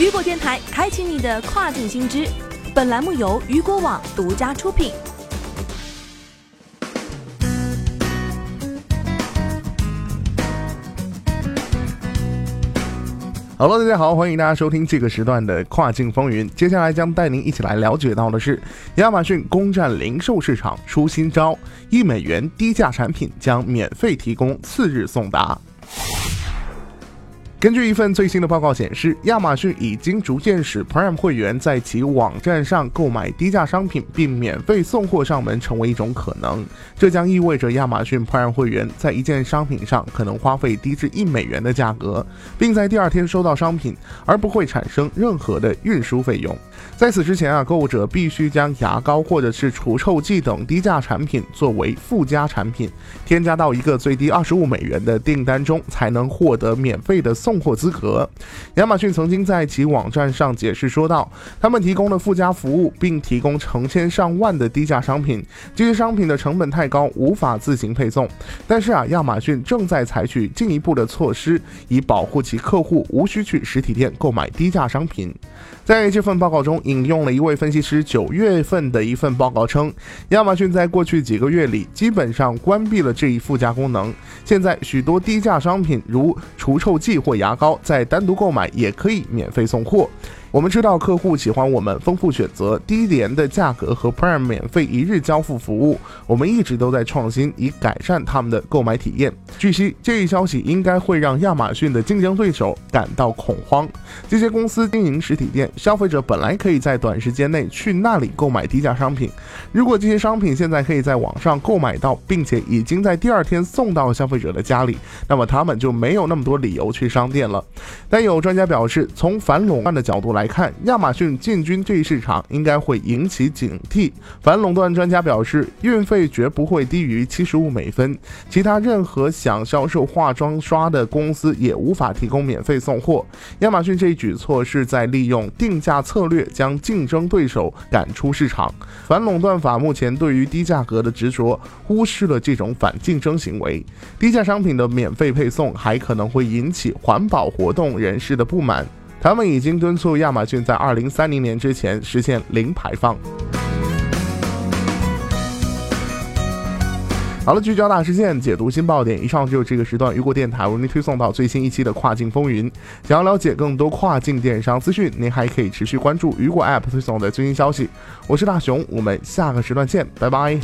雨果电台开启你的跨境新知，本栏目由雨果网独家出品。Hello，大家好，欢迎大家收听这个时段的跨境风云。接下来将带您一起来了解到的是，亚马逊攻占零售市场出新招，一美元低价产品将免费提供次日送达。根据一份最新的报告显示，亚马逊已经逐渐使 Prime 会员在其网站上购买低价商品并免费送货上门成为一种可能。这将意味着亚马逊 Prime 会员在一件商品上可能花费低至一美元的价格，并在第二天收到商品，而不会产生任何的运输费用。在此之前啊，购物者必须将牙膏或者是除臭剂等低价产品作为附加产品，添加到一个最低二十五美元的订单中，才能获得免费的送。货资格。亚马逊曾经在其网站上解释说道，他们提供了附加服务，并提供成千上万的低价商品。这些商品的成本太高，无法自行配送。但是啊，亚马逊正在采取进一步的措施，以保护其客户无需去实体店购买低价商品。在这份报告中中，引用了一位分析师九月份的一份报告称，亚马逊在过去几个月里基本上关闭了这一附加功能。现在许多低价商品，如除臭剂或牙膏，在单独购买也可以免费送货。我们知道客户喜欢我们丰富选择、低廉的价格和 Prime 免费一日交付服务。我们一直都在创新，以改善他们的购买体验。据悉，这一消息应该会让亚马逊的竞争对手感到恐慌。这些公司经营实体店，消费者本来可以在短时间内去那里购买低价商品。如果这些商品现在可以在网上购买到，并且已经在第二天送到消费者的家里，那么他们就没有那么多理由去商店了。但有专家表示，从反垄断的角度来，来看，亚马逊进军这一市场应该会引起警惕。反垄断专家表示，运费绝不会低于七十五美分。其他任何想销售化妆刷的公司也无法提供免费送货。亚马逊这一举措是在利用定价策略将竞争对手赶出市场。反垄断法目前对于低价格的执着，忽视了这种反竞争行为。低价商品的免费配送还可能会引起环保活动人士的不满。他们已经敦促亚马逊在二零三零年之前实现零排放。好了，聚焦大事件，解读新爆点。以上就是这个时段雨果电台为您推送到最新一期的跨境风云。想要了解更多跨境电商资讯，您还可以持续关注雨果 App 推送的最新消息。我是大熊，我们下个时段见，拜拜。